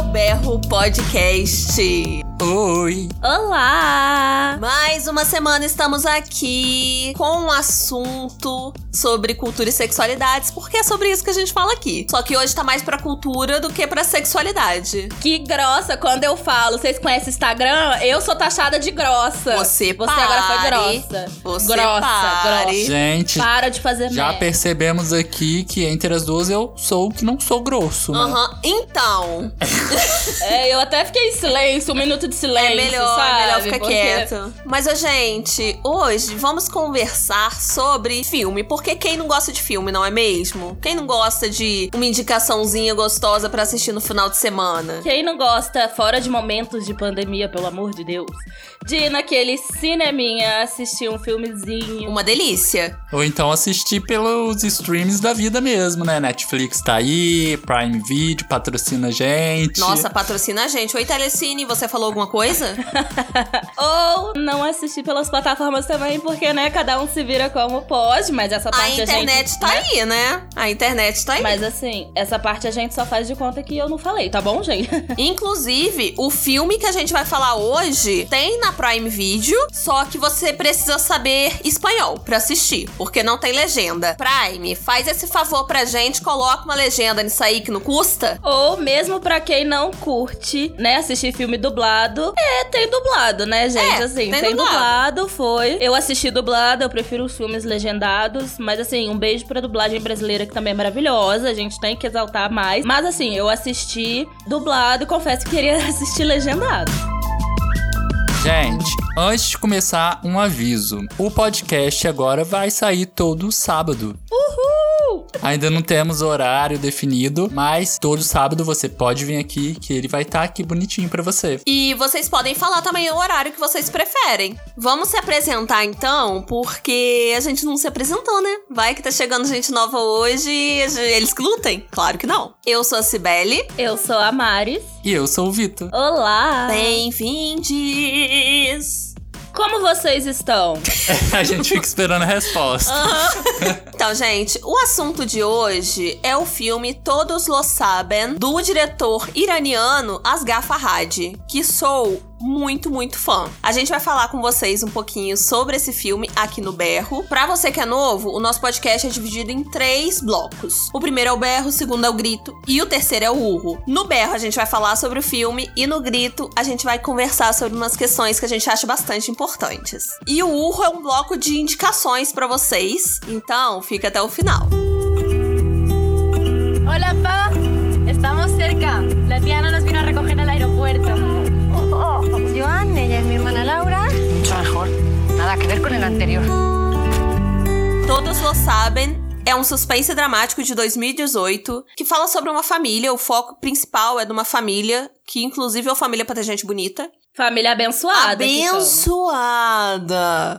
ao Berro Podcast. Oi! Olá! Mais uma semana estamos aqui com um assunto sobre cultura e sexualidades, porque é sobre isso que a gente fala aqui. Só que hoje tá mais pra cultura do que pra sexualidade. Que grossa quando eu falo. Vocês conhecem o Instagram? Eu sou taxada de grossa. Você Você agora foi pare. grossa. Você grossa, pare. grossa. Gente, Para de fazer já merda. percebemos aqui que entre as duas eu sou o que não sou grosso, né? Aham. Então, É, eu até fiquei em silêncio, um minuto de silêncio, é melhor, sabe? é melhor ficar Porque- quieto. Mas, ô, gente, hoje vamos conversar sobre filme. Porque quem não gosta de filme, não é mesmo? Quem não gosta de uma indicaçãozinha gostosa pra assistir no final de semana? Quem não gosta, fora de momentos de pandemia, pelo amor de Deus, de ir naquele cineminha assistir um filmezinho. Uma delícia. Ou então assistir pelos streams da vida mesmo, né? Netflix tá aí, Prime Video patrocina a gente. Nossa, patrocina a gente. Oi, Telecine, você falou alguma coisa? Ou não assistir pelas plataformas também, porque, né, cada um se vira como pode, mas essa A parte internet gente, tá né? aí, né? A internet tá aí. Mas assim, essa parte a gente só faz de conta que eu não falei, tá bom, gente? Inclusive, o filme que a gente vai falar hoje tem na Prime Video, só que você precisa saber espanhol pra assistir, porque não tem legenda. Prime, faz esse favor pra gente, coloca uma legenda nisso aí que não custa. Ou mesmo pra quem não curte, né, assistir filme dublado, é, tem dublado, né, gente? É, assim, tem tem, dublado. dublado. foi. Eu assisti dublado, eu prefiro os filmes legendados, mas assim, um beijo pra dublagem brasileira que também é maravilhosa, a gente tem que exaltar mais. Mas assim, eu assisti dublado e confesso que queria assistir legendado. Gente, antes de começar, um aviso. O podcast agora vai sair todo sábado. Uhul! Ainda não temos horário definido, mas todo sábado você pode vir aqui, que ele vai estar aqui bonitinho pra você. E vocês podem falar também o horário que vocês preferem. Vamos se apresentar então, porque a gente não se apresentou, né? Vai que tá chegando gente nova hoje e eles que lutem? Claro que não. Eu sou a Cibele. Eu sou a Maris. E eu sou o Vitor. Olá! Bem-vindes! Como vocês estão? a gente fica esperando a resposta. Então, gente, o assunto de hoje é o filme Todos Lo Sabem, do diretor iraniano Asghar Farhadi, que sou muito, muito fã. A gente vai falar com vocês um pouquinho sobre esse filme aqui no Berro. Pra você que é novo, o nosso podcast é dividido em três blocos. O primeiro é o Berro, o segundo é o Grito e o terceiro é o Urro. No Berro a gente vai falar sobre o filme e no Grito a gente vai conversar sobre umas questões que a gente acha bastante importantes. E o Urro é um bloco de indicações pra vocês, então fica até o final. Hola, Pa. Estamos cerca. La tía nos vino a recoger al aeropuerto. Joan, ella es mi hermana Laura. Mucho mejor. Nada que ver con el anterior. Todos Lo Sabem é um suspense dramático de 2018 que fala sobre uma família. O foco principal é de uma família, que inclusive é uma família pra ter gente bonita. Família abençoada. Abençoada!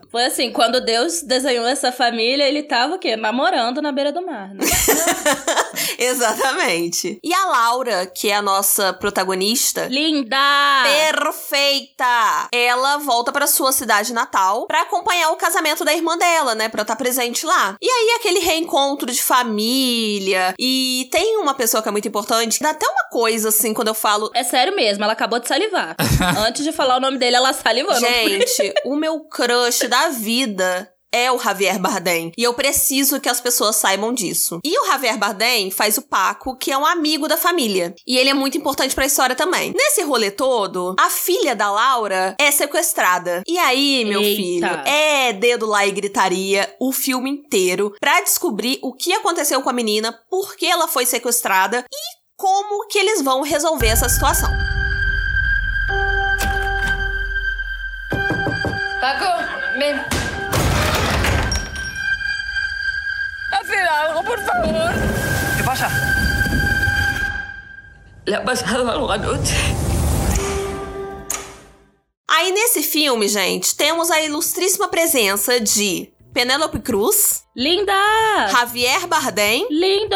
Foi assim, quando Deus desenhou essa família, ele tava o quê? Namorando na beira do mar, né? Exatamente. E a Laura, que é a nossa protagonista, Linda! Perfeita! Ela volta pra sua cidade natal pra acompanhar o casamento da irmã dela, né? Pra estar presente lá. E aí, aquele reencontro de família. E tem uma pessoa que é muito importante. Dá até uma coisa, assim, quando eu falo. É sério mesmo, ela acabou de salivar. Antes de falar o nome dele, ela salivou. Gente, o meu crush da vida. É o Javier Bardem. E eu preciso que as pessoas saibam disso. E o Javier Bardem faz o Paco, que é um amigo da família. E ele é muito importante pra história também. Nesse rolê todo, a filha da Laura é sequestrada. E aí, meu Eita. filho, é dedo lá e gritaria o filme inteiro pra descobrir o que aconteceu com a menina, por que ela foi sequestrada e como que eles vão resolver essa situação. Paco, ven. Haced algo, por favor. ¿Qué pasa? Le ha pasado algo anoche. Aí nesse filme, gente, temos a ilustríssima presença de Penélope Cruz, Linda! Javier Bardem Lindo!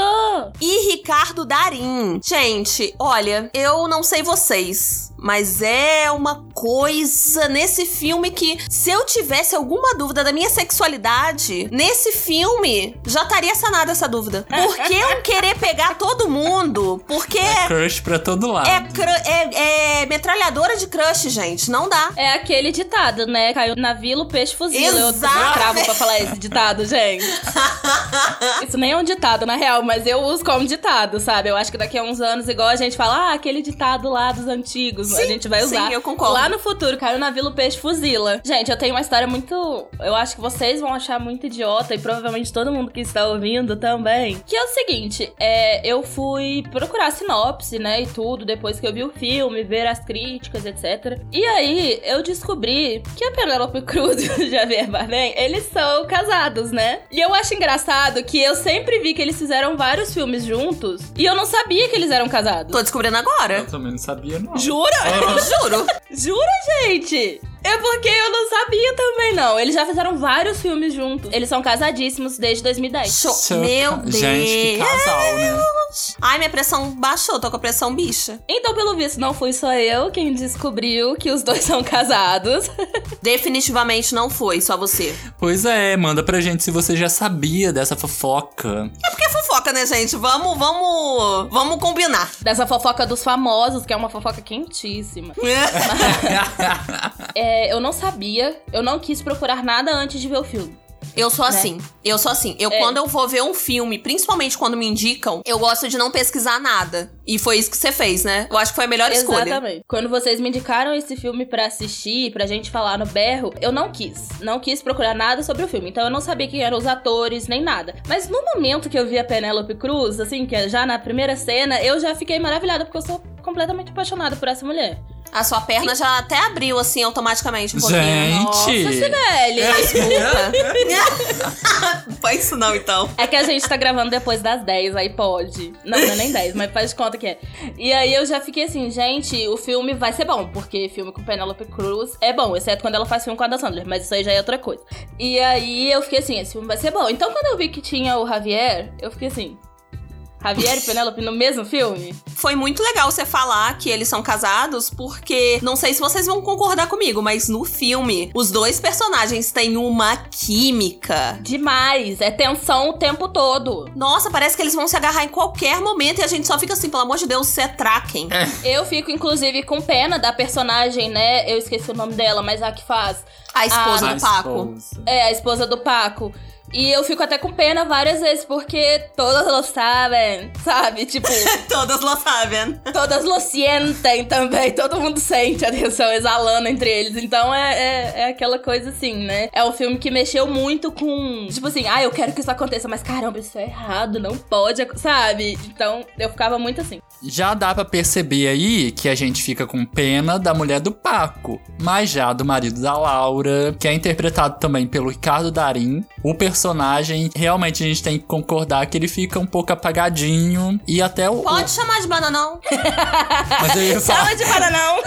e Ricardo Darim. Gente, olha, eu não sei vocês, mas é uma coisa nesse filme que, se eu tivesse alguma dúvida da minha sexualidade, nesse filme já estaria sanada essa dúvida. Por que eu querer pegar todo mundo? Porque é, Crush pra todo lado. é, cru- é- é metralhadora de crush, gente. Não dá. É aquele ditado, né? Caiu na vila, o peixe fuzila. Eu tô Exato. cravo pra falar esse ditado, gente. Isso nem é um ditado, na real, mas eu uso como ditado, sabe? Eu acho que daqui a uns anos, igual a gente fala, ah, aquele ditado lá dos antigos, a gente vai usar. sim, eu concordo. Lá no futuro, caiu na vila, o peixe fuzila. Gente, eu tenho uma história muito. Eu acho que vocês vão achar muito idiota e provavelmente todo mundo que está ouvindo também. Que é o seguinte: é, eu fui procurar sinopse, né? E tudo, depois que eu vi o filme, ver as críticas, etc. E aí eu descobri que a Penélope Cruz e o Javier Bardem, eles são casados, né? E eu acho engraçado que eu sempre vi que eles fizeram vários filmes juntos e eu não sabia que eles eram casados. Tô descobrindo agora. Eu também não sabia, não. Jura? Juro. Jura, gente? É porque eu não sabia também, não. Eles já fizeram vários filmes juntos. Eles são casadíssimos desde 2010. Show. Seu Meu Deus. Gente, que casal, né? Ai, minha pressão baixou. Tô com a pressão bicha. Então, pelo visto, não fui só eu quem descobriu que os dois são casados. Definitivamente não foi, só você. Pois é, manda pra gente se você já sabia dessa fofoca. É porque é fofoca, né, gente? Vamos, vamos, vamos combinar. Dessa fofoca dos famosos, que é uma fofoca quentíssima. É, eu não sabia, eu não quis procurar nada antes de ver o filme. Eu sou assim. Eu sou assim. Eu, É. quando eu vou ver um filme, principalmente quando me indicam, eu gosto de não pesquisar nada. E foi isso que você fez, né? Eu acho que foi a melhor escolha. Exatamente. Quando vocês me indicaram esse filme pra assistir, pra gente falar no berro, eu não quis. Não quis procurar nada sobre o filme. Então eu não sabia quem eram os atores, nem nada. Mas no momento que eu vi a Penélope Cruz, assim, que é já na primeira cena, eu já fiquei maravilhada, porque eu sou completamente apaixonada por essa mulher. A sua perna já até abriu, assim, automaticamente um pouquinho. Gente! Nossa, Sibeli! Desculpa. Não foi isso não, então. É que a gente tá gravando depois das 10, aí pode. Não, não é nem 10, mas faz de conta que é. E aí eu já fiquei assim, gente, o filme vai ser bom, porque filme com Penélope Cruz é bom, exceto quando ela faz filme com a Adam Sandler, mas isso aí já é outra coisa. E aí eu fiquei assim, esse filme vai ser bom. Então quando eu vi que tinha o Javier, eu fiquei assim, Javier e Penélope no mesmo filme? Foi muito legal você falar que eles são casados, porque não sei se vocês vão concordar comigo, mas no filme, os dois personagens têm uma química. Demais, é tensão o tempo todo. Nossa, parece que eles vão se agarrar em qualquer momento e a gente só fica assim, pelo amor de Deus, se atraquem. Eu fico, inclusive, com pena da personagem, né? Eu esqueci o nome dela, mas a que faz. A esposa Ah, do Paco. esposa. É, a esposa do Paco. E eu fico até com pena várias vezes, porque todas lo sabem, sabe? Tipo, Todas lo sabem. todas lo sentem também. Todo mundo sente a tensão exalando entre eles. Então é, é, é aquela coisa assim, né? É um filme que mexeu muito com. Tipo assim, ah, eu quero que isso aconteça, mas caramba, isso é errado, não pode, sabe? Então eu ficava muito assim. Já dá pra perceber aí que a gente fica com pena da mulher do Paco, mas já do marido da Laura, que é interpretado também pelo Ricardo Darim. O personagem, realmente a gente tem que concordar que ele fica um pouco apagadinho e até o. Pode chamar de bananão. Mas eu ia falar, Chama de Paranão!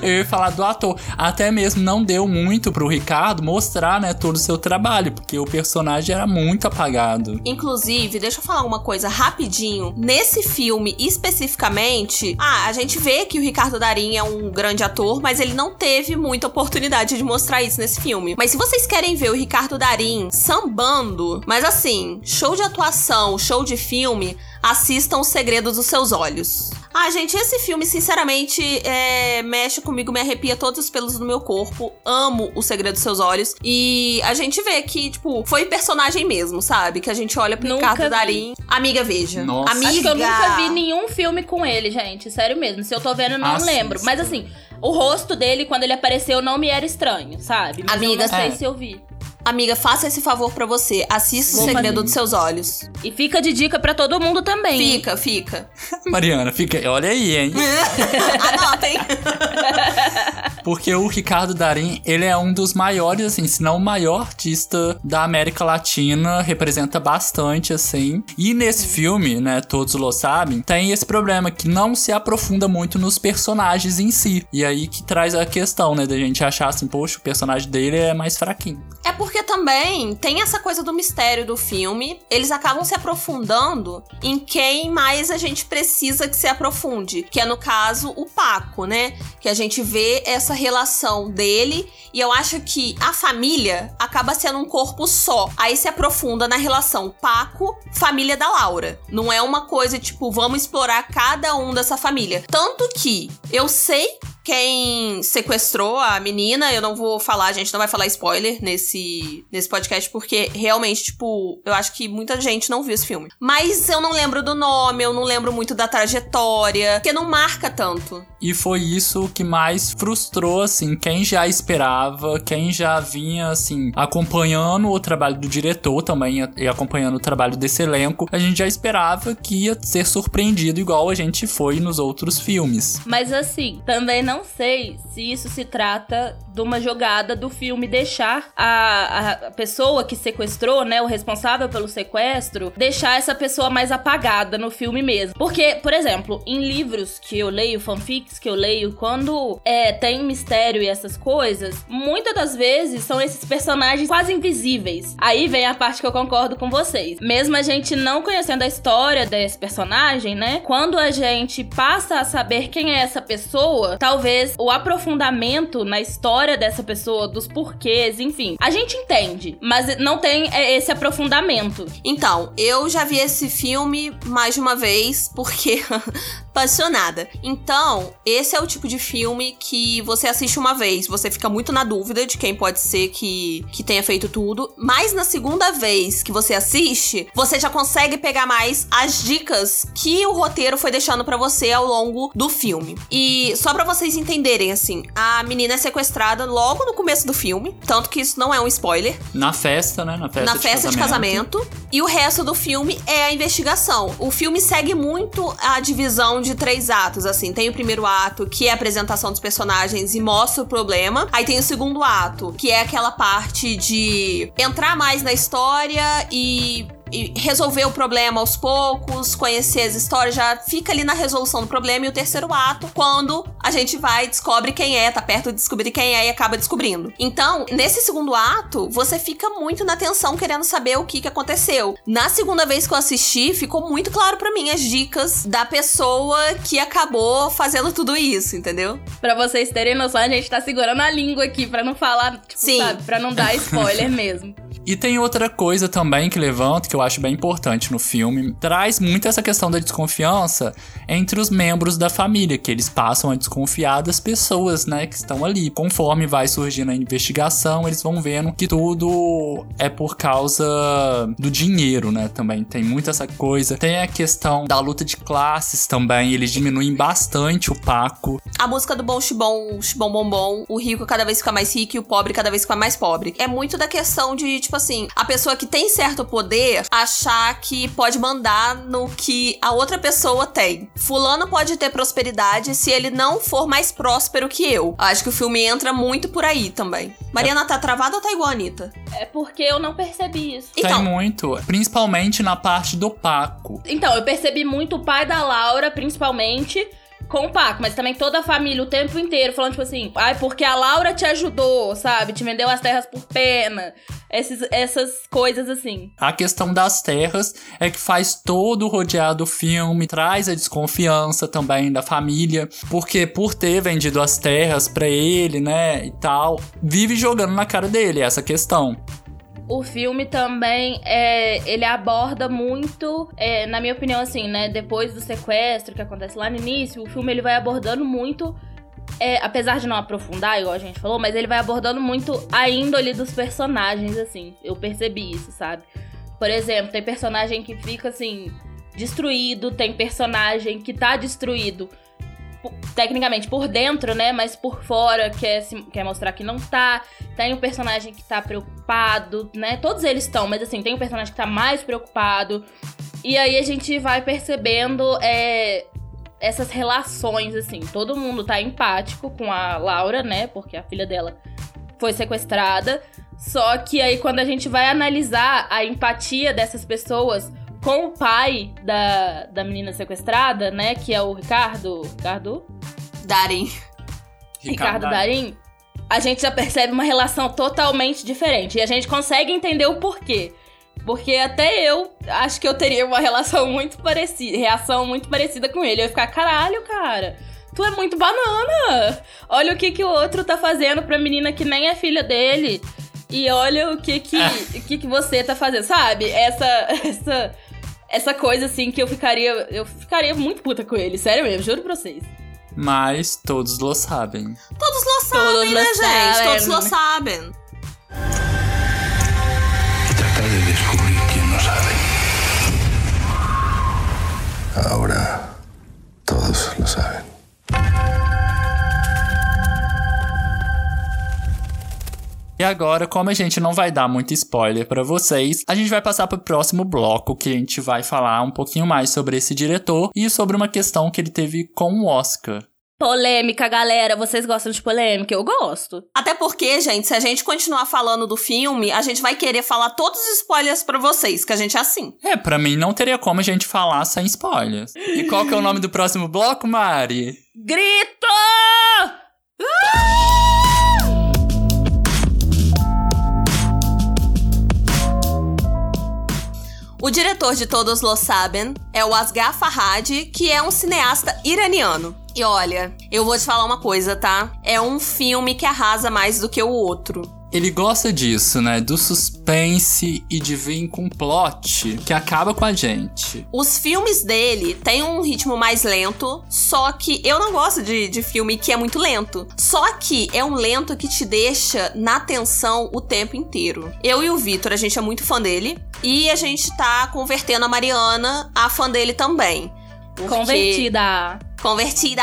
eu ia falar do ator. Até mesmo não deu muito pro Ricardo mostrar, né, todo o seu trabalho, porque o personagem era muito apagado. Inclusive, deixa eu falar uma coisa rapidinho. Nesse filme especificamente, ah, a gente vê que o Ricardo Darim é um grande ator, mas ele não teve muita oportunidade de mostrar isso nesse filme. Mas se vocês querem ver o Ricardo Darim sambando, mas assim, show de atuação, show de filme, assistam Os Segredos dos Seus Olhos. Ah, gente, esse filme, sinceramente, é, mexe comigo, me arrepia todos os pelos do meu corpo. Amo O Segredo dos Seus Olhos. E a gente vê que, tipo, foi personagem mesmo, sabe? Que a gente olha pro Nunca Ricardo vi. Darim. Amiga, veja. Nossa. Amiga. Acho que eu nunca vi nenhum filme com ele, gente. Sério mesmo. Se eu tô vendo, eu não Assista. lembro. Mas assim, o rosto dele, quando ele apareceu, não me era estranho, sabe? Mas Amiga, eu não sei é. se eu vi. Amiga, faça esse favor pra você. Assista O Segredo fazer. dos Seus Olhos. E fica de dica pra todo mundo também. Fica, fica. Mariana, fica. Olha aí, hein? Anotem. Porque o Ricardo Darim, ele é um dos maiores, assim, se não o maior artista da América Latina, representa bastante, assim. E nesse filme, né, todos lo sabem, tem esse problema que não se aprofunda muito nos personagens em si. E aí que traz a questão, né, da gente achar assim, poxa, o personagem dele é mais fraquinho. É porque porque também tem essa coisa do mistério do filme. Eles acabam se aprofundando em quem mais a gente precisa que se aprofunde, que é no caso o Paco, né? Que a gente vê essa relação dele e eu acho que a família acaba sendo um corpo só. Aí se aprofunda na relação Paco, família da Laura. Não é uma coisa tipo, vamos explorar cada um dessa família. Tanto que eu sei quem sequestrou a menina, eu não vou falar, a gente não vai falar spoiler nesse, nesse podcast, porque realmente, tipo, eu acho que muita gente não viu esse filme. Mas eu não lembro do nome, eu não lembro muito da trajetória, porque não marca tanto. E foi isso que mais frustrou, assim, quem já esperava, quem já vinha, assim, acompanhando o trabalho do diretor também e acompanhando o trabalho desse elenco, a gente já esperava que ia ser surpreendido igual a gente foi nos outros filmes. Mas assim, também não sei se isso se trata de uma jogada do filme deixar a, a pessoa que sequestrou, né, o responsável pelo sequestro, deixar essa pessoa mais apagada no filme mesmo. Porque, por exemplo, em livros que eu leio, fanfics que eu leio, quando é, tem mistério e essas coisas, muitas das vezes são esses personagens quase invisíveis. Aí vem a parte que eu concordo com vocês. Mesmo a gente não conhecendo a história desse personagem, né? Quando a gente passa a saber quem é essa pessoa, talvez o aprofundamento na história dessa pessoa, dos porquês, enfim, a gente entende, mas não tem é, esse aprofundamento. Então, eu já vi esse filme mais de uma vez, porque apaixonada. Então, esse é o tipo de filme que você assiste uma vez, você fica muito na dúvida de quem pode ser que, que tenha feito tudo, mas na segunda vez que você assiste, você já consegue pegar mais as dicas que o roteiro foi deixando para você ao longo do filme. E só para vocês entenderem assim, a menina é sequestrada logo no começo do filme, tanto que isso não é um spoiler. Na festa, né? Na festa, na de, festa casamento. de casamento. E o resto do filme é a investigação. O filme segue muito a divisão de três atos, assim. Tem o primeiro ato, que é a apresentação dos personagens e mostra o problema. Aí tem o segundo ato, que é aquela parte de entrar mais na história e resolver o problema aos poucos, conhecer as histórias, já fica ali na resolução do problema. E o terceiro ato, quando a gente vai, descobre quem é, tá perto de descobrir quem é e acaba descobrindo. Então, nesse segundo ato, você fica muito na tensão querendo saber o que, que aconteceu. Na segunda vez que eu assisti, ficou muito claro para mim as dicas da pessoa que acabou fazendo tudo isso, entendeu? Pra vocês terem noção, a gente tá segurando a língua aqui pra não falar, tipo, Sim. sabe? Pra não dar spoiler mesmo. E tem outra coisa também que levanta, que eu acho bem importante no filme. Traz muito essa questão da desconfiança entre os membros da família, que eles passam a desconfiar das pessoas, né, que estão ali. Conforme vai surgindo a investigação, eles vão vendo que tudo é por causa do dinheiro, né, também. Tem muito essa coisa. Tem a questão da luta de classes também, eles diminuem bastante o Paco. A música do bom chibom, chibom bombom, o rico cada vez fica mais rico e o pobre cada vez fica mais pobre. É muito da questão de, tipo assim, a pessoa que tem certo poder achar que pode mandar no que a outra pessoa tem. Fulano pode ter prosperidade se ele não for mais próspero que eu. Acho que o filme entra muito por aí também. Mariana tá travada ou tá igual a Anitta? É porque eu não percebi isso. Então, Tem muito, principalmente na parte do Paco. Então, eu percebi muito o pai da Laura, principalmente, com o Paco, mas também toda a família o tempo inteiro falando, tipo assim, ai, porque a Laura te ajudou, sabe? Te vendeu as terras por pena. Esses, essas coisas assim. A questão das terras é que faz todo o rodeado do filme, traz a desconfiança também da família, porque por ter vendido as terras pra ele, né, e tal, vive jogando na cara dele essa questão. O filme também, é, ele aborda muito, é, na minha opinião, assim, né? Depois do sequestro que acontece lá no início, o filme ele vai abordando muito, é, apesar de não aprofundar, igual a gente falou, mas ele vai abordando muito a índole dos personagens, assim. Eu percebi isso, sabe? Por exemplo, tem personagem que fica, assim, destruído, tem personagem que tá destruído tecnicamente por dentro, né? Mas por fora quer, se- quer mostrar que não tá. Tem um personagem que tá preocupado, né? Todos eles estão, mas assim, tem um personagem que tá mais preocupado. E aí a gente vai percebendo é, essas relações, assim. Todo mundo tá empático com a Laura, né? Porque a filha dela foi sequestrada. Só que aí quando a gente vai analisar a empatia dessas pessoas com o pai da, da menina sequestrada, né? Que é o Ricardo. Ricardo? Darem. Ricardo Darim. a gente já percebe uma relação totalmente diferente. E a gente consegue entender o porquê. Porque até eu acho que eu teria uma relação muito parecida, reação muito parecida com ele. Eu ia ficar, caralho, cara, tu é muito banana. Olha o que, que o outro tá fazendo pra menina que nem é filha dele. E olha o que que, o que, que você tá fazendo, sabe? Essa, essa, essa coisa assim que eu ficaria, eu ficaria muito puta com ele, sério mesmo, juro pra vocês. Mas todos lo sabem. Todos lo sabem, Todos lo né, gente? sabem. Todos lo sabem. y tratar de descubrir quién no sabe. Ahora todos lo saben. E agora, como a gente não vai dar muito spoiler pra vocês, a gente vai passar pro próximo bloco que a gente vai falar um pouquinho mais sobre esse diretor e sobre uma questão que ele teve com o Oscar. Polêmica, galera. Vocês gostam de polêmica? Eu gosto. Até porque, gente, se a gente continuar falando do filme, a gente vai querer falar todos os spoilers pra vocês, que a gente é assim. É, pra mim não teria como a gente falar sem spoilers. E qual que é o nome do próximo bloco, Mari? Grito! O diretor de Todos Lo Sabem é o Asghar Farhadi, que é um cineasta iraniano. E olha, eu vou te falar uma coisa, tá? É um filme que arrasa mais do que o outro. Ele gosta disso, né? Do suspense e de vir com plot que acaba com a gente. Os filmes dele têm um ritmo mais lento, só que eu não gosto de, de filme que é muito lento. Só que é um lento que te deixa na tensão o tempo inteiro. Eu e o Vitor, a gente é muito fã dele. E a gente tá convertendo a Mariana a fã dele também. Porque- Convertida. Convertida!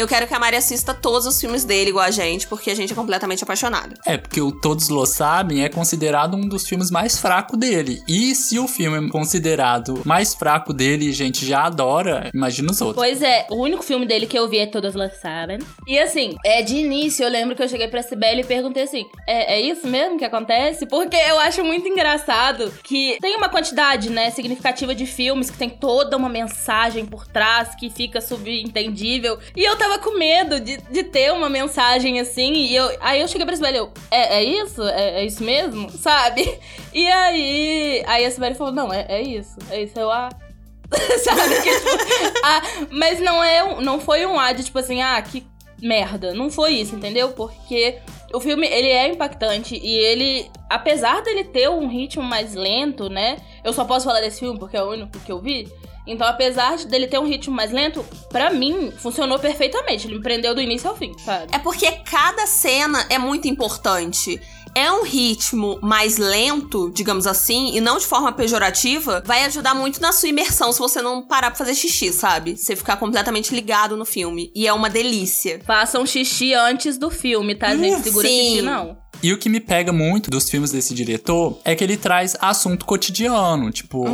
Eu quero que a Mari assista todos os filmes dele igual a gente, porque a gente é completamente apaixonado. É, porque o Todos Lo Sabem é considerado um dos filmes mais fracos dele. E se o filme é considerado mais fraco dele e a gente já adora, imagina os outros. Pois é, o único filme dele que eu vi é Todas Las Sabem. E assim, é de início eu lembro que eu cheguei pra Sibeli e perguntei assim: é, é isso mesmo que acontece? Porque eu acho muito engraçado que tem uma quantidade, né, significativa de filmes que tem toda uma mensagem por trás que fica subentendível. E eu tava com medo de, de ter uma mensagem assim. E eu, aí eu cheguei pra Sibeli, eu, é, é isso? É, é isso mesmo? Sabe? E aí, aí a Sibeli falou: não, é, é isso. É isso. Eu, ah. Sabe? Que, tipo, ah, mas não é, não foi um ad tipo assim, ah, que merda. Não foi isso, entendeu? Porque o filme, ele é impactante e ele, apesar dele ter um ritmo mais lento, né? Eu só posso falar desse filme porque é o único que eu vi. Então, apesar de dele ter um ritmo mais lento, pra mim, funcionou perfeitamente. Ele me prendeu do início ao fim, sabe? É porque cada cena é muito importante. É um ritmo mais lento, digamos assim, e não de forma pejorativa, vai ajudar muito na sua imersão se você não parar pra fazer xixi, sabe? Você ficar completamente ligado no filme. E é uma delícia. Façam xixi antes do filme, tá, gente? Segura sim. xixi, não. E o que me pega muito dos filmes desse diretor é que ele traz assunto cotidiano. Tipo,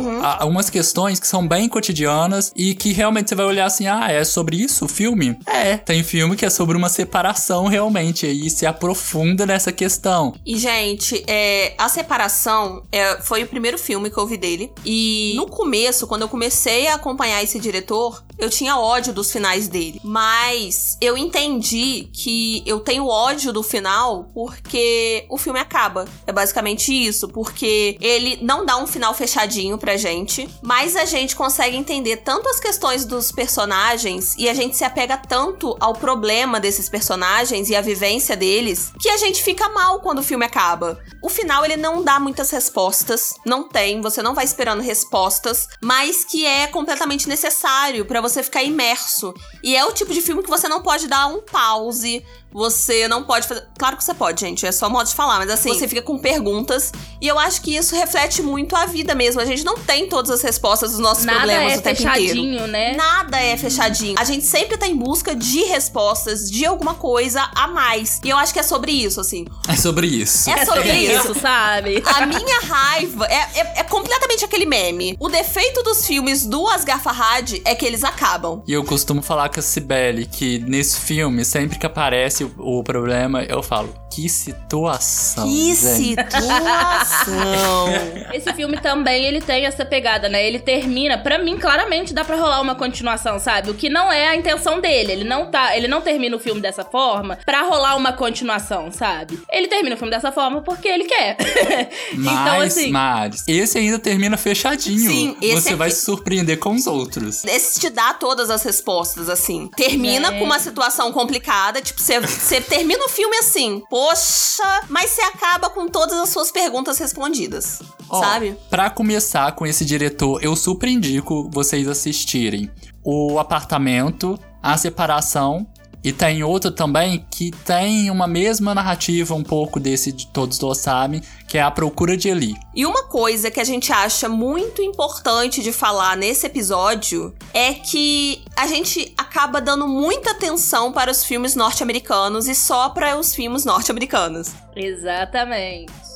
umas questões que são bem cotidianas e que realmente você vai olhar assim: ah, é sobre isso o filme? É. Tem filme que é sobre uma separação realmente. E se aprofunda nessa questão. E, gente, é, a separação é, foi o primeiro filme que eu vi dele. E no começo, quando eu comecei a acompanhar esse diretor, eu tinha ódio dos finais dele. Mas eu entendi que eu tenho ódio do final porque o filme acaba. É basicamente isso. Porque ele não dá um final fechadinho pra gente, mas a gente consegue entender tanto as questões dos personagens e a gente se apega tanto ao problema desses personagens e a vivência deles que a gente fica mal quando o filme acaba. O final ele não dá muitas respostas, não tem, você não vai esperando respostas, mas que é completamente necessário pra você ficar imerso. E é o tipo de filme que você não pode dar um pause, você não pode fazer. Claro que você pode, gente. É só modo de falar, mas assim, você fica com perguntas. E eu acho que isso reflete muito a vida mesmo. A gente não tem todas as respostas dos nossos Nada problemas é o tempo fechadinho, inteiro. né? Nada é fechadinho. A gente sempre tá em busca de respostas, de alguma coisa a mais. E eu acho que é sobre isso, assim. É sobre isso. É sobre isso. isso, sabe? A minha raiva é, é, é completamente aquele meme. O defeito dos filmes do Asghar Farhadi é que eles acabam. E eu costumo falar com a Cibele que nesse filme, sempre que aparece o, problema, eu falo: Que situação. Que gente. situação! Esse filme também, ele tem essa pegada, né? Ele termina, pra mim, claramente dá pra rolar uma continuação, sabe? O que não é a intenção dele. Ele não tá, ele não termina o filme dessa forma pra rolar uma continuação, sabe? Ele termina o filme dessa forma porque ele quer. então, Mas, assim, Maris, esse ainda termina fechadinho. Sim, esse Você aqui- vai se surpreender com os outros. Esse te dá todas as respostas, assim. Termina É. com uma situação complicada, tipo, você- você termina o filme assim, poxa, mas você acaba com todas as suas perguntas respondidas, Ó, sabe? Pra começar com esse diretor, eu super indico vocês assistirem O Apartamento, A Separação. E tem outro também que tem uma mesma narrativa, um pouco desse de Todos Nós Sabem, que é A Procura de Eli. E uma coisa que a gente acha muito importante de falar nesse episódio é que a gente acaba dando muita atenção para os filmes norte-americanos e só para os filmes norte-americanos. exatamente.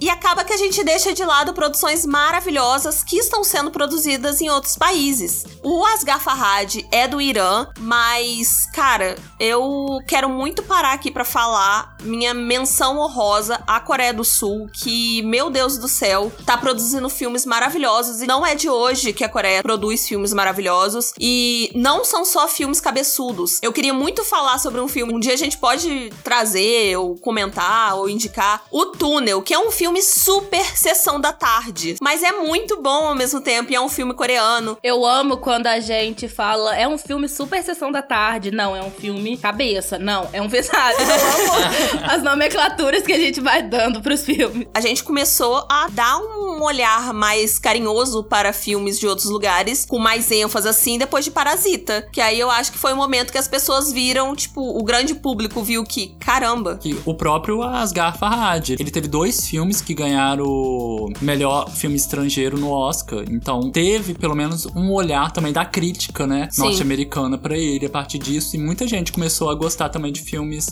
E acaba que a gente deixa de lado produções maravilhosas que estão sendo produzidas em outros países. O Asghar Farhad é do Irã, mas, cara, eu quero muito parar aqui pra falar minha menção honrosa à Coreia do Sul, que, meu Deus do céu, tá produzindo filmes maravilhosos. E não é de hoje que a Coreia produz filmes maravilhosos. E não são só filmes cabeçudos. Eu queria muito falar sobre um filme. Um dia a gente pode trazer, ou comentar, ou indicar O Túnel, que é um filme super sessão da tarde. Mas é muito bom ao mesmo tempo. E é um filme coreano. Eu amo quando a gente fala, é um filme super sessão da tarde. Não, é um filme cabeça. Não, é um pesado. Eu amo as nomenclaturas que a gente vai dando pros filmes. A gente começou a dar um olhar mais carinhoso para filmes de outros lugares, com mais ênfase assim, depois de Parasita. Que aí eu acho que foi o momento que as pessoas viram, tipo, o grande público viu que, caramba, Que o próprio Asghar Farhad, ele teve dois filmes que ganharam o melhor filme estrangeiro no Oscar. Então teve pelo menos um olhar também da crítica, né, norte-americana pra ele a partir disso e muita gente começou a gostar também de filmes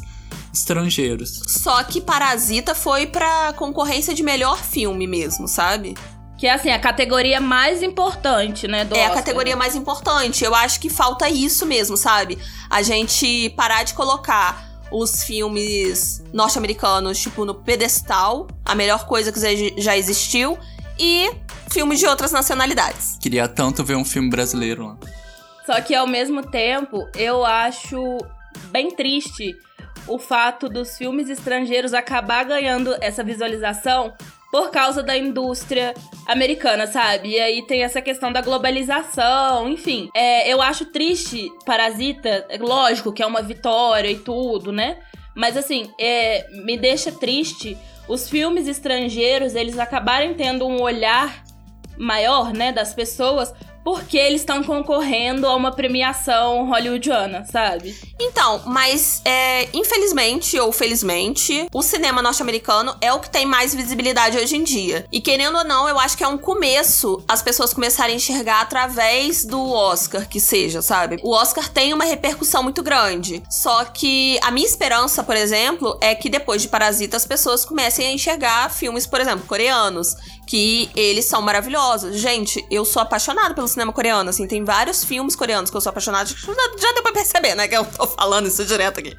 estrangeiros. Só que Parasita foi pra concorrência de melhor filme mesmo, sabe? Que é assim, a categoria mais importante, né? Do é a Oscar. categoria mais importante. Eu acho que falta isso mesmo, sabe? A gente parar de colocar os filmes norte-americanos, tipo, no pedestal, a melhor coisa que já- existiu, e filmes de outras nacionalidades. Queria tanto ver um filme brasileiro lá. Só que ao mesmo tempo, eu acho bem triste o fato dos filmes estrangeiros acabar ganhando essa visualização por causa da indústria americana, sabe? E aí tem essa questão da globalização, enfim. É, eu acho triste Parasita, é lógico que é uma vitória e tudo, né? Mas assim, é, me deixa triste os filmes estrangeiros, eles acabarem tendo um olhar maior, né, das pessoas, porque eles estão concorrendo a uma premiação hollywoodiana, sabe? Então, mas é, infelizmente ou felizmente, o cinema norte-americano é o que tem mais visibilidade hoje em dia. E querendo ou não, eu acho que é um começo as pessoas começarem a enxergar através do Oscar, que seja, sabe? O Oscar tem uma repercussão muito grande. Só que a minha esperança, por exemplo, é que depois de Parasita as pessoas comecem a enxergar filmes, por exemplo, coreanos. Que eles são maravilhosos. Gente, eu sou apaixonada pelo cinema coreano, assim. Tem vários filmes coreanos que eu sou apaixonada. Já, deu pra perceber, né? Que eu tô falando isso direto aqui.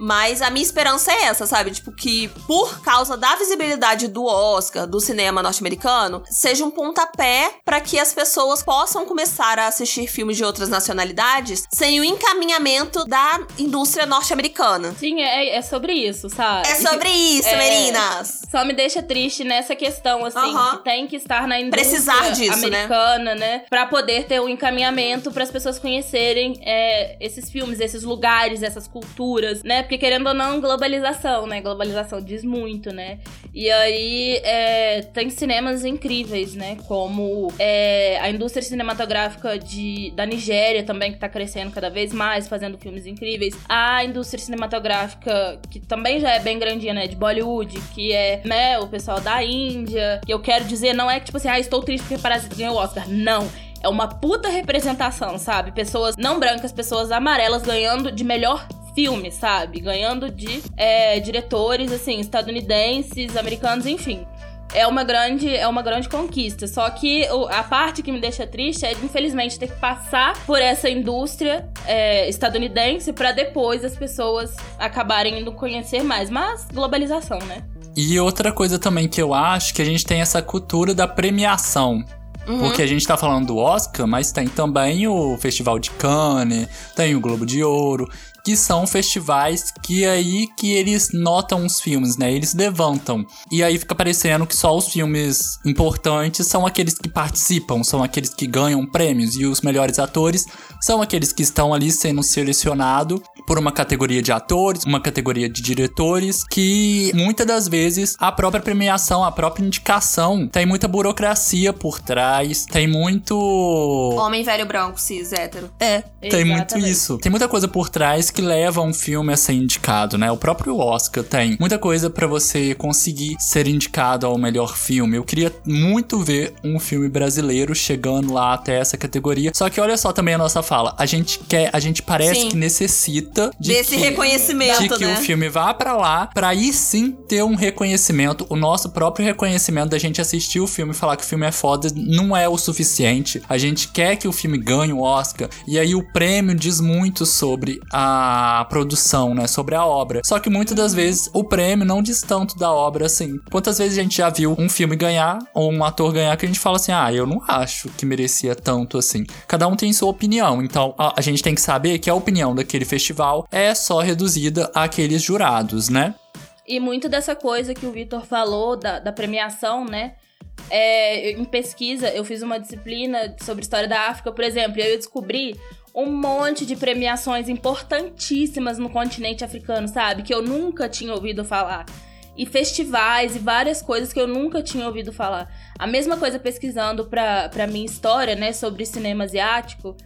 Mas a minha esperança é essa, sabe? Tipo, que por causa da visibilidade do Oscar, do cinema norte-americano, seja um pontapé para que as pessoas possam começar a assistir filmes de outras nacionalidades sem o encaminhamento da indústria norte-americana. Sim, é, é sobre isso, sabe? É sobre isso, É. meninas! Só me deixa triste nessa questão, assim, Aham. que tem que estar na indústria Precisar disso, né? americana, né? Pra poder ter um encaminhamento para as pessoas conhecerem é, esses filmes, esses lugares, essas culturas, né? Porque querendo ou não, globalização, né? Globalização diz muito, né? E aí é, tem cinemas incríveis, né? Como é, a indústria cinematográfica de, da Nigéria também, que tá crescendo cada vez mais, fazendo filmes incríveis. A indústria cinematográfica, que também já é bem grandinha, né? De Bollywood, que é, né, o pessoal da Índia. Que eu quero dizer, não é que tipo assim, ah, estou triste porque Parasita ganhou o Oscar. Não. É uma puta representação, sabe? Pessoas não brancas, pessoas amarelas ganhando de melhor filme, sabe? Ganhando de é, diretores, assim, estadunidenses, americanos, enfim. é uma grande é uma grande conquista. Só que a parte que me deixa triste é, infelizmente, ter que passar por essa indústria é, estadunidense pra depois as pessoas acabarem indo conhecer mais. Mas globalização, né? E outra coisa também que eu acho que a gente tem essa cultura da premiação. Uhum. Porque a gente tá falando do Oscar, mas tem também o Festival de Cannes, tem o Globo de Ouro, que são festivais que aí que eles notam os filmes, né? Eles levantam. E aí fica parecendo que só os filmes importantes são aqueles que participam, são aqueles que ganham prêmios e os melhores atores são aqueles que estão ali sendo selecionados por uma categoria de atores, uma categoria de diretores, que muitas das vezes a própria premiação, a própria indicação tem muita burocracia por trás, tem muito Homem velho branco, cis, hétero. é, tem muito Exatamente. isso. Tem muita coisa por trás que leva um filme a ser indicado, né? O próprio Oscar tem muita coisa pra você conseguir ser indicado ao melhor filme. Eu queria muito ver um filme brasileiro chegando lá até essa categoria. Só que olha só também a nossa fala. A gente quer, a gente parece Sim. que necessita de Desse que, reconhecimento, de que né? o filme vá pra lá, pra aí sim ter um reconhecimento, o nosso próprio reconhecimento da gente assistir o filme e falar que o filme é foda não é o suficiente. A gente quer que o filme ganhe o Oscar e aí o prêmio diz muito sobre a produção, né, sobre a obra. Só que muitas das vezes o prêmio não diz tanto da obra assim. Quantas vezes a gente já viu um filme ganhar ou um ator ganhar que a gente fala assim: "Ah, eu não acho que merecia tanto assim". Cada um tem sua opinião, então a, a gente tem que saber que a opinião daquele festival é só reduzida àqueles jurados, né? E muito dessa coisa que o Vitor falou da, da premiação, né? É, em pesquisa, eu fiz uma disciplina sobre história da África, por exemplo, e eu descobri um monte de premiações importantíssimas no continente africano, sabe? Que eu nunca tinha ouvido falar. E festivais e várias coisas que eu nunca tinha ouvido falar. A mesma coisa pesquisando pra, pra minha história, né, sobre cinema asiático.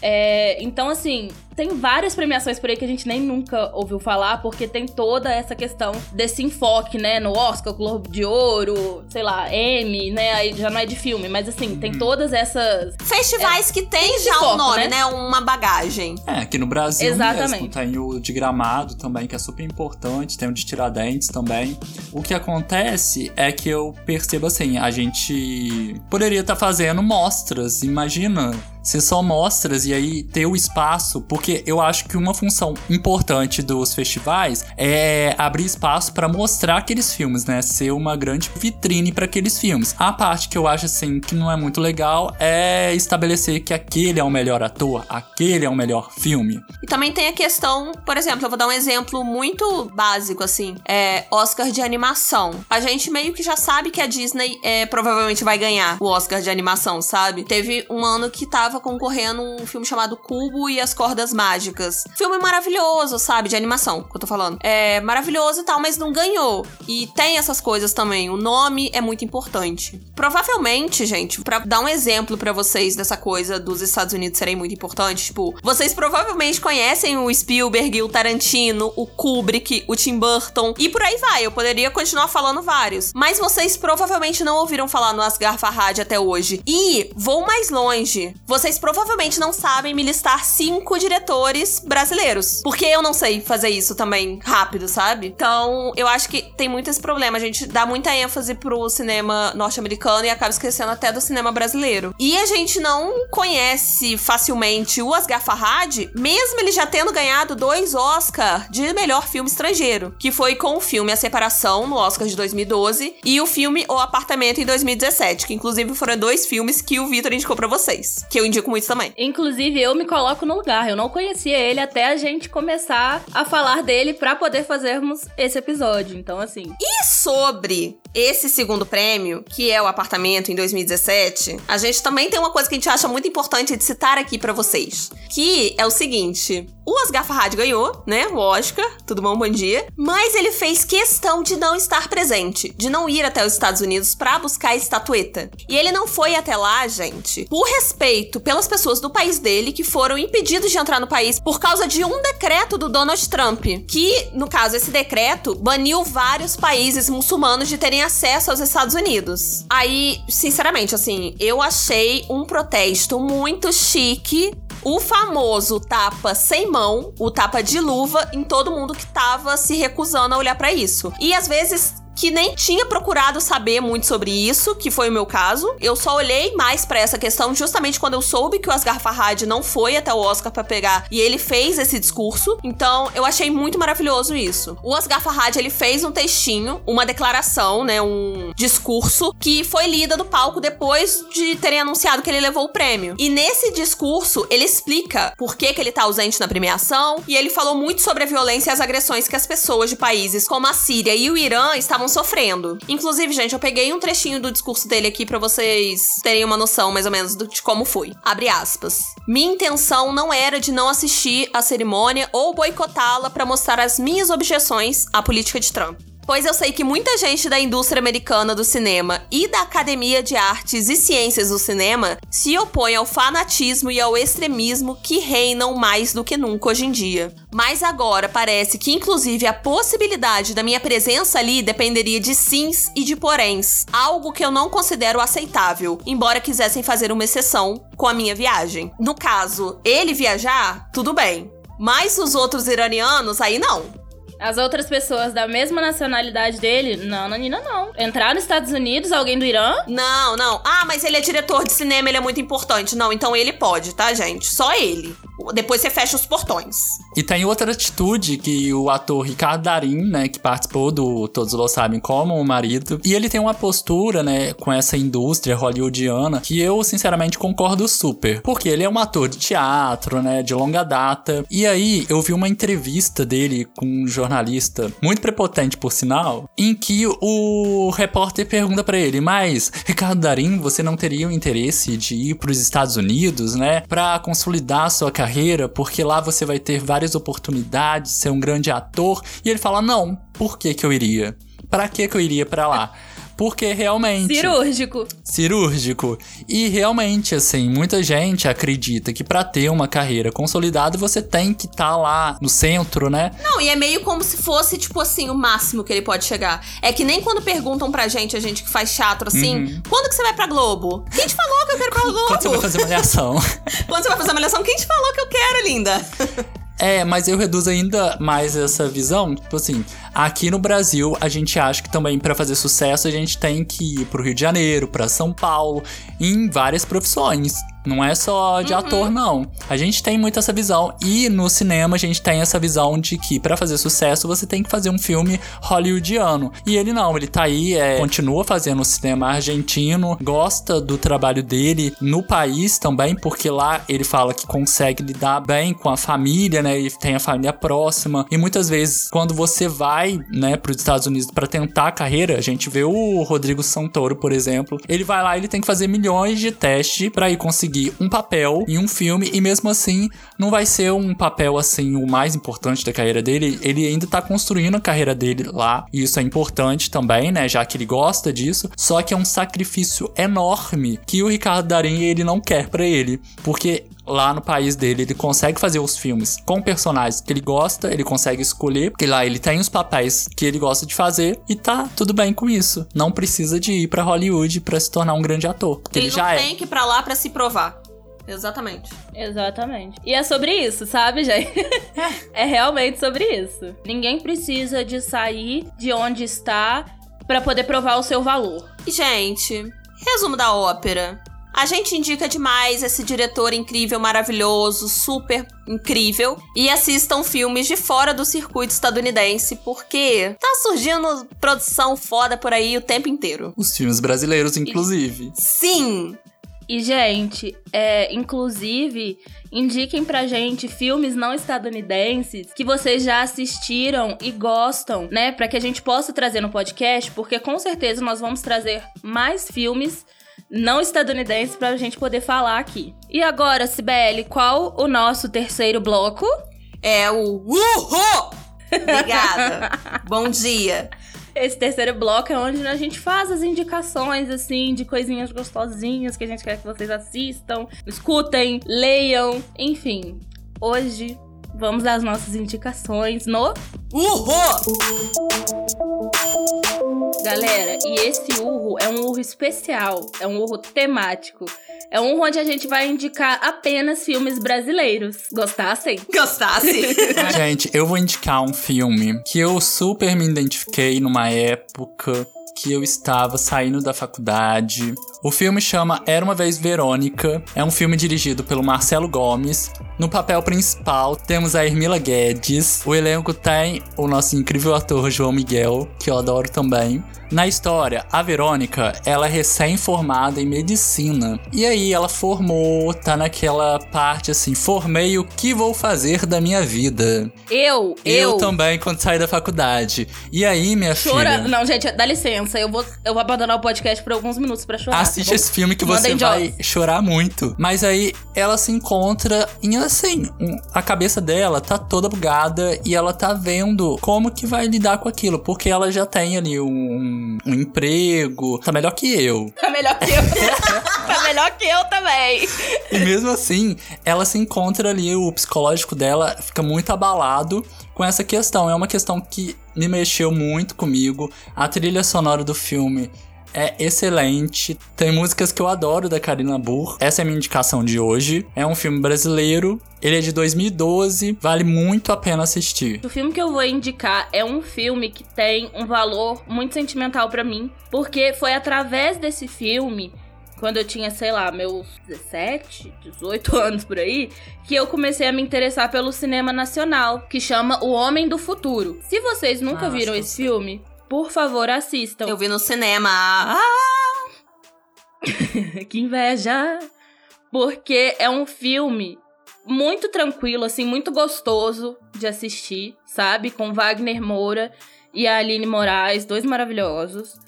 É, então, assim, tem várias premiações por aí que a gente nem nunca ouviu falar, porque tem toda essa questão desse enfoque, né? No Oscar, Globo de Ouro, sei lá, Emmy, né? Aí já não é de filme, mas assim, tem todas essas. Festivais que tem Tem já foco, um nome, né? né? Uma bagagem. É, aqui no Brasil Exatamente. mesmo. Tem o de Gramado também, que é super importante. Tem o de Tiradentes também. O que acontece é que eu percebo assim, a gente poderia estar fazendo mostras. Imagina ser só mostras e aí ter o espaço. Porque eu acho que uma função importante dos festivais é abrir espaço para mostrar aqueles filmes, né? Ser uma grande vitrine para aqueles filmes. A parte que eu acho assim que não é muito legal é estabelecer que aquele é o melhor ator, aquele é o melhor filme. E também tem a questão, por exemplo, eu vou dar um exemplo muito básico, assim. É Oscar de animação. A gente meio que já sabe que a Disney é, provavelmente vai ganhar o Oscar de animação, sabe? Teve um ano que tava concorrendo um filme chamado Cubo e as Cordas Mágicas. Filme maravilhoso, sabe? De animação, que eu tô falando. É maravilhoso e tal, mas não ganhou. E tem essas coisas também. O nome é muito importante. Provavelmente, gente, pra dar um exemplo pra vocês dessa coisa dos Estados Unidos serem muito importantes, tipo, vocês provavelmente conhecem o Spielberg, o Tarantino, o Kubrick, o Tim Burton e por aí vai. Eu poderia continuar falando vários, mas vocês provavelmente não ouviram falar no Asghar Farhad até hoje. E vou mais longe. Vocês provavelmente não sabem me listar cinco diretores brasileiros, porque eu não sei fazer isso também rápido, sabe? Então, eu acho que tem muito esse problema. A gente dá muita ênfase pro cinema norte-americano e acaba esquecendo até do cinema brasileiro. E a gente não conhece facilmente o Asghar Farhad, mesmo ele já tendo ganhado dois Oscar de melhor filme estrangeiro, que foi com o filme A Separação, no Oscar de 2012, e o filme O Apartamento em 2017, que inclusive foram dois filmes que o Vitor indicou pra vocês, que eu indico muito também. Inclusive, eu me coloco no lugar. Eu não conhecia ele até a gente começar a falar dele pra poder fazermos esse episódio. Então, assim. E sobre esse segundo prêmio, que é o apartamento em 2017, a gente também tem uma coisa que a gente acha muito importante de citar aqui pra vocês, que é o seguinte: o Oscar Farhad ganhou, né, o Oscar, tudo bom, bom dia, mas ele fez questão de não estar presente, de não ir até os Estados Unidos pra buscar a estatueta. E ele não foi até lá, gente, por respeito pelas pessoas do país dele que foram impedidos de entrar no país por causa de um decreto do Donald Trump, que, no caso, esse decreto baniu vários países muçulmanos de terem acesso aos Estados Unidos. Aí, sinceramente, assim, eu achei um protesto muito chique o famoso tapa sem mão, o tapa de luva em todo mundo que tava se recusando a olhar pra isso. E às vezes que nem tinha procurado saber muito sobre isso, que foi o meu caso. Eu só olhei mais para essa questão justamente quando eu soube que o Asghar Farhad não foi até o Oscar para pegar e ele fez esse discurso. Então, eu achei muito maravilhoso isso. O Asghar Farhad, ele fez um textinho, uma declaração, né, um discurso que foi lida no palco depois de terem anunciado que ele levou o prêmio. E nesse discurso, ele explica por que que ele tá ausente na premiação e ele falou muito sobre a violência e as agressões que as pessoas de países como a Síria e o Irã estavam sofrendo. Inclusive, gente, eu peguei um trechinho do discurso dele aqui para vocês terem uma noção mais ou menos de como foi. Abre aspas. Minha intenção não era de não assistir à cerimônia ou boicotá-la para mostrar as minhas objeções à política de Trump. Pois eu sei que muita gente da indústria americana do cinema e da Academia de Artes e Ciências do Cinema se opõe ao fanatismo e ao extremismo que reinam mais do que nunca hoje em dia. Mas agora parece que, inclusive, a possibilidade da minha presença ali dependeria de sims e de poréns, algo que eu não considero aceitável, embora quisessem fazer uma exceção com a minha viagem. No caso, ele viajar, tudo bem. Mas os outros iranianos, aí não. As outras pessoas da mesma nacionalidade dele, não, Nanina, não. Entrar nos Estados Unidos, alguém do Irã? Não, não. Ah, mas ele é diretor de cinema, ele é muito importante. Não, então ele pode, tá, gente? Só ele. Depois você fecha os portões. E tem outra atitude que o ator Ricardo Darim, né, que participou do Todos Lo Sabem como o marido, e ele tem uma postura, né, com essa indústria hollywoodiana que eu, sinceramente, concordo super. Porque ele é um ator de teatro, né, de longa data. E aí, eu vi uma entrevista dele com um jornalista, muito prepotente por sinal, em que o repórter pergunta para ele, mas, Ricardo Darim, você não teria o interesse de ir para os Estados Unidos, né, para consolidar sua carreira, porque lá você vai ter várias oportunidades, ser um grande ator. E ele fala: "Não, por que que eu iria? Para que que eu iria para lá?" Porque realmente. Cirúrgico. Cirúrgico. E realmente, assim, muita gente acredita que para ter uma carreira consolidada você tem que estar tá lá no centro, né? Não, e é meio como se fosse, tipo assim, o máximo que ele pode chegar. É que nem quando perguntam pra gente, a gente que faz teatro assim, uhum. quando que você vai pra Globo? Quem te falou que eu quero pra Globo? Quando você vai fazer malhação? quando você vai fazer malhação, quem te falou que eu quero, linda? É, mas eu reduzo ainda mais essa visão. Tipo assim, aqui no Brasil, a gente acha que também para fazer sucesso a gente tem que ir pro Rio de Janeiro, para São Paulo, em várias profissões. Não é só de uhum. ator, não. A gente tem muito essa visão. E no cinema a gente tem essa visão de que para fazer sucesso você tem que fazer um filme hollywoodiano. E ele não, ele tá aí, é, continua fazendo cinema argentino, gosta do trabalho dele no país também, porque lá ele fala que consegue lidar bem com a família, né? E tem a família próxima. E muitas vezes, quando você vai, né, pros Estados Unidos para tentar a carreira, a gente vê o Rodrigo Santoro, por exemplo. Ele vai lá, ele tem que fazer milhões de testes para ir conseguir conseguir um papel em um filme e mesmo assim não vai ser um papel assim o mais importante da carreira dele. Ele ainda tá construindo a carreira dele lá e isso é importante também, né? Já que ele gosta disso. Só que é um sacrifício enorme que o Ricardo Darim ele não quer para ele, porque lá no país dele, ele consegue fazer os filmes com personagens que ele gosta, ele consegue escolher, porque lá ele tem os papéis que ele gosta de fazer e tá tudo bem com isso. Não precisa de ir para Hollywood para se tornar um grande ator, porque ele, ele já é. Ele tem que ir para lá para se provar. Exatamente. Exatamente. E é sobre isso, sabe, gente? é realmente sobre isso. Ninguém precisa de sair de onde está para poder provar o seu valor. Gente, resumo da ópera. A gente indica demais esse diretor incrível, maravilhoso, super incrível. E assistam filmes de fora do circuito estadunidense, porque tá surgindo produção foda por aí o tempo inteiro. Os filmes brasileiros, inclusive. Sim! E, gente, é, inclusive, indiquem pra gente filmes não estadunidenses que vocês já assistiram e gostam, né? Pra que a gente possa trazer no podcast, porque com certeza nós vamos trazer mais filmes não estadunidense para a gente poder falar aqui. E agora, Sibeli, qual o nosso terceiro bloco? É o Uhul! Obrigada. Bom dia. Esse terceiro bloco é onde a gente faz as indicações, assim, de coisinhas gostosinhas que a gente quer que vocês assistam, escutem, leiam, enfim. Hoje vamos às nossas indicações no Uhul! Galera, e esse urro é um urro especial, é um urro temático. É um onde a gente vai indicar apenas filmes brasileiros. Gostassem? Gostasse? Gente, eu vou indicar um filme que eu super me identifiquei numa época que eu estava saindo da faculdade. O filme chama Era uma vez Verônica. É um filme dirigido pelo Marcelo Gomes. No papel principal temos a Ermila Guedes. O elenco tem o nosso incrível ator João Miguel, que eu adoro também. Na história, a Verônica, ela é recém-formada em medicina. E aí ela formou, tá naquela parte assim, formei o que vou fazer da minha vida. Eu, Eu, eu. também quando saí da faculdade. E aí, minha Chora. filha, Não, gente, dá licença. Eu vou, eu vou abandonar o podcast por alguns minutos pra chorar. assiste tá esse filme que você vai jobs. chorar muito. Mas aí ela se encontra em assim, a cabeça dela tá toda bugada e ela tá vendo como que vai lidar com aquilo, porque ela já tem ali um, um emprego, tá melhor que eu. Tá melhor que eu. tá melhor que eu também. E mesmo assim, ela se encontra ali, o psicológico dela fica muito abalado com essa questão. É uma questão que me mexeu muito comigo. A trilha sonora do filme é excelente. Tem músicas que eu adoro da Karina Burr. Essa é a minha indicação de hoje. É um filme brasileiro. Ele é de 2012, vale muito a pena assistir. O filme que eu vou indicar é um filme que tem um valor muito sentimental pra mim, porque foi através desse filme, quando eu tinha, sei lá, meus 17, 18 anos por aí, que eu comecei a me interessar pelo cinema nacional, que chama O Homem do Futuro. Se vocês nunca Ah, viram esse filme, por favor, assistam. Eu vi no cinema. Ah! que inveja! Porque é um filme muito tranquilo, assim, muito gostoso de assistir, sabe? Com Wagner Moura e a Aline Moraes, dois maravilhosos.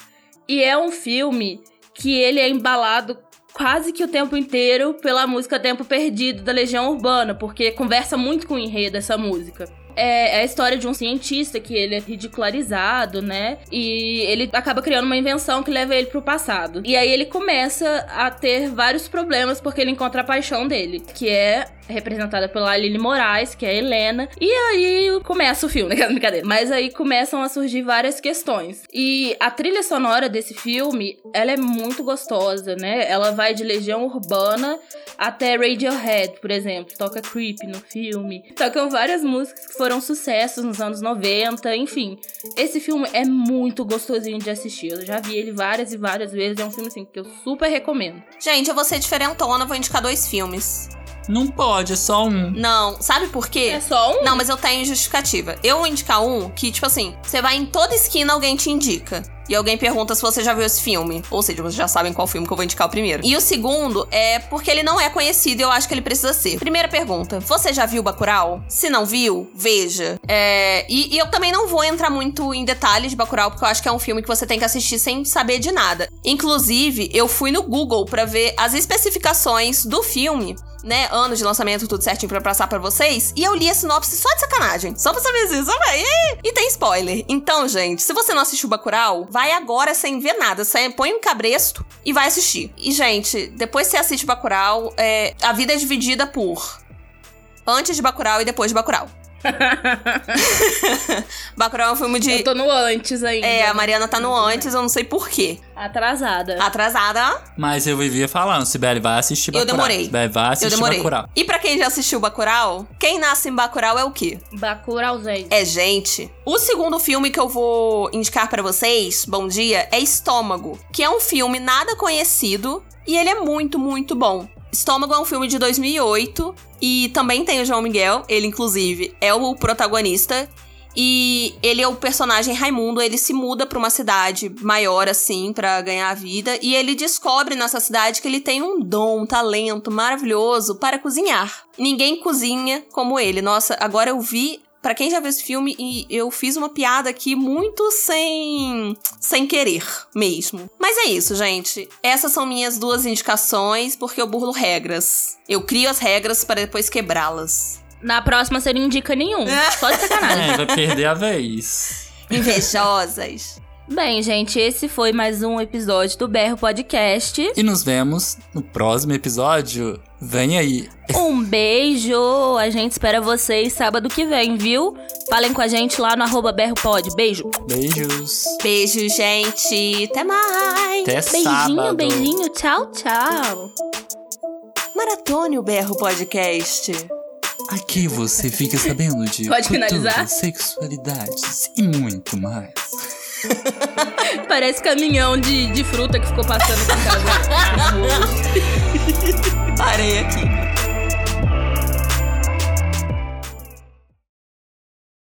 E é um filme que ele é embalado quase que o tempo inteiro pela música Tempo Perdido da Legião Urbana, porque conversa muito com o enredo essa música. É, é a história de um cientista que ele é ridicularizado, né? E ele acaba criando uma invenção que leva ele pro passado. E aí ele começa a ter vários problemas porque ele encontra a paixão dele, que é representada pela Aline Moraes, que é a Helena. E aí começa o filme, né? Brincadeira. Mas aí começam a surgir várias questões. E a trilha sonora desse filme, ela é muito gostosa, né? Ela vai de Legião Urbana até Radiohead, por exemplo. Toca Creep no filme. Tocam várias músicas que foram sucessos nos anos 90, enfim. Esse filme é muito gostosinho de assistir. Eu já vi ele várias e várias vezes. É um filme assim que eu super recomendo. Gente, eu vou ser diferentona, vou indicar dois filmes. Não pode, é só um. Não, sabe por quê? É só um? Não, mas eu tenho justificativa. Eu vou indicar um que, tipo assim, você vai em toda esquina, alguém te indica. E alguém pergunta se você já viu esse filme. Ou seja, vocês já sabem qual filme que eu vou indicar o primeiro. E o segundo é porque ele não é conhecido e eu acho que ele precisa ser. Primeira pergunta: você já viu Bacurau? Se não viu, veja. É, e, e eu também não vou entrar muito em detalhes de Bacurau, porque eu acho que é um filme que você tem que assistir sem saber de nada. Inclusive, eu fui no Google pra ver as especificações do filme né, anos de lançamento, tudo certinho pra passar pra vocês. E eu li a sinopse só de sacanagem. Só pra saber se só. E, e tem spoiler. Então, gente, se você não assistiu Bacurau, vai agora sem ver nada. Você põe um cabresto e vai assistir. E, gente, depois você assiste Bacurau, é, a vida é dividida por antes de Bacurau e depois de Bacurau. Bacurau é um filme de... Eu tô no antes ainda. É, a Mariana tá no antes, eu não sei por quê. Atrasada. Atrasada, Mas eu vivia falando, Sibeli, vai assistir Eu Bacurau. demorei. Sibeli, vai eu assistir demorei. Bacurau. E pra quem já assistiu Bacurau, quem nasce em Bacurau é o quê? Bacurauzente. É gente. O segundo filme que eu vou indicar pra vocês, bom dia, é Estômago, que é um filme nada conhecido e ele é muito, muito bom. Estômago é um filme de 2008 e também tem o João Miguel, ele inclusive é o protagonista. E ele é o personagem Raimundo, ele se muda pra uma cidade maior assim pra ganhar a vida e ele descobre nessa cidade que ele tem um dom, um talento maravilhoso para cozinhar. Ninguém cozinha como ele. Nossa, agora eu vi Pra quem já viu esse filme, e eu fiz uma piada aqui muito sem sem querer mesmo. Mas é isso, gente. Essas são minhas duas indicações porque eu burlo regras. Eu crio as regras para depois quebrá-las. Na próxima você não indica nenhum. Só de sacanagem. É, vai perder a vez. Invejosas. Bem, gente, esse foi mais um episódio do Berro Podcast. E nos vemos no próximo episódio. Vem aí. Um beijo! A gente espera vocês sábado que vem, viu? Falem com a gente lá no arroba berropod. Beijo! Beijos. Beijo, gente. Até mais. Até Beijinho, sábado. beijinho. Tchau, tchau. Maratone o Berro Podcast. Aqui você fica sabendo de Pode cultura, finalizar? sexualidades e muito mais. Parece caminhão de, de fruta que ficou passando em casa. Parei aqui.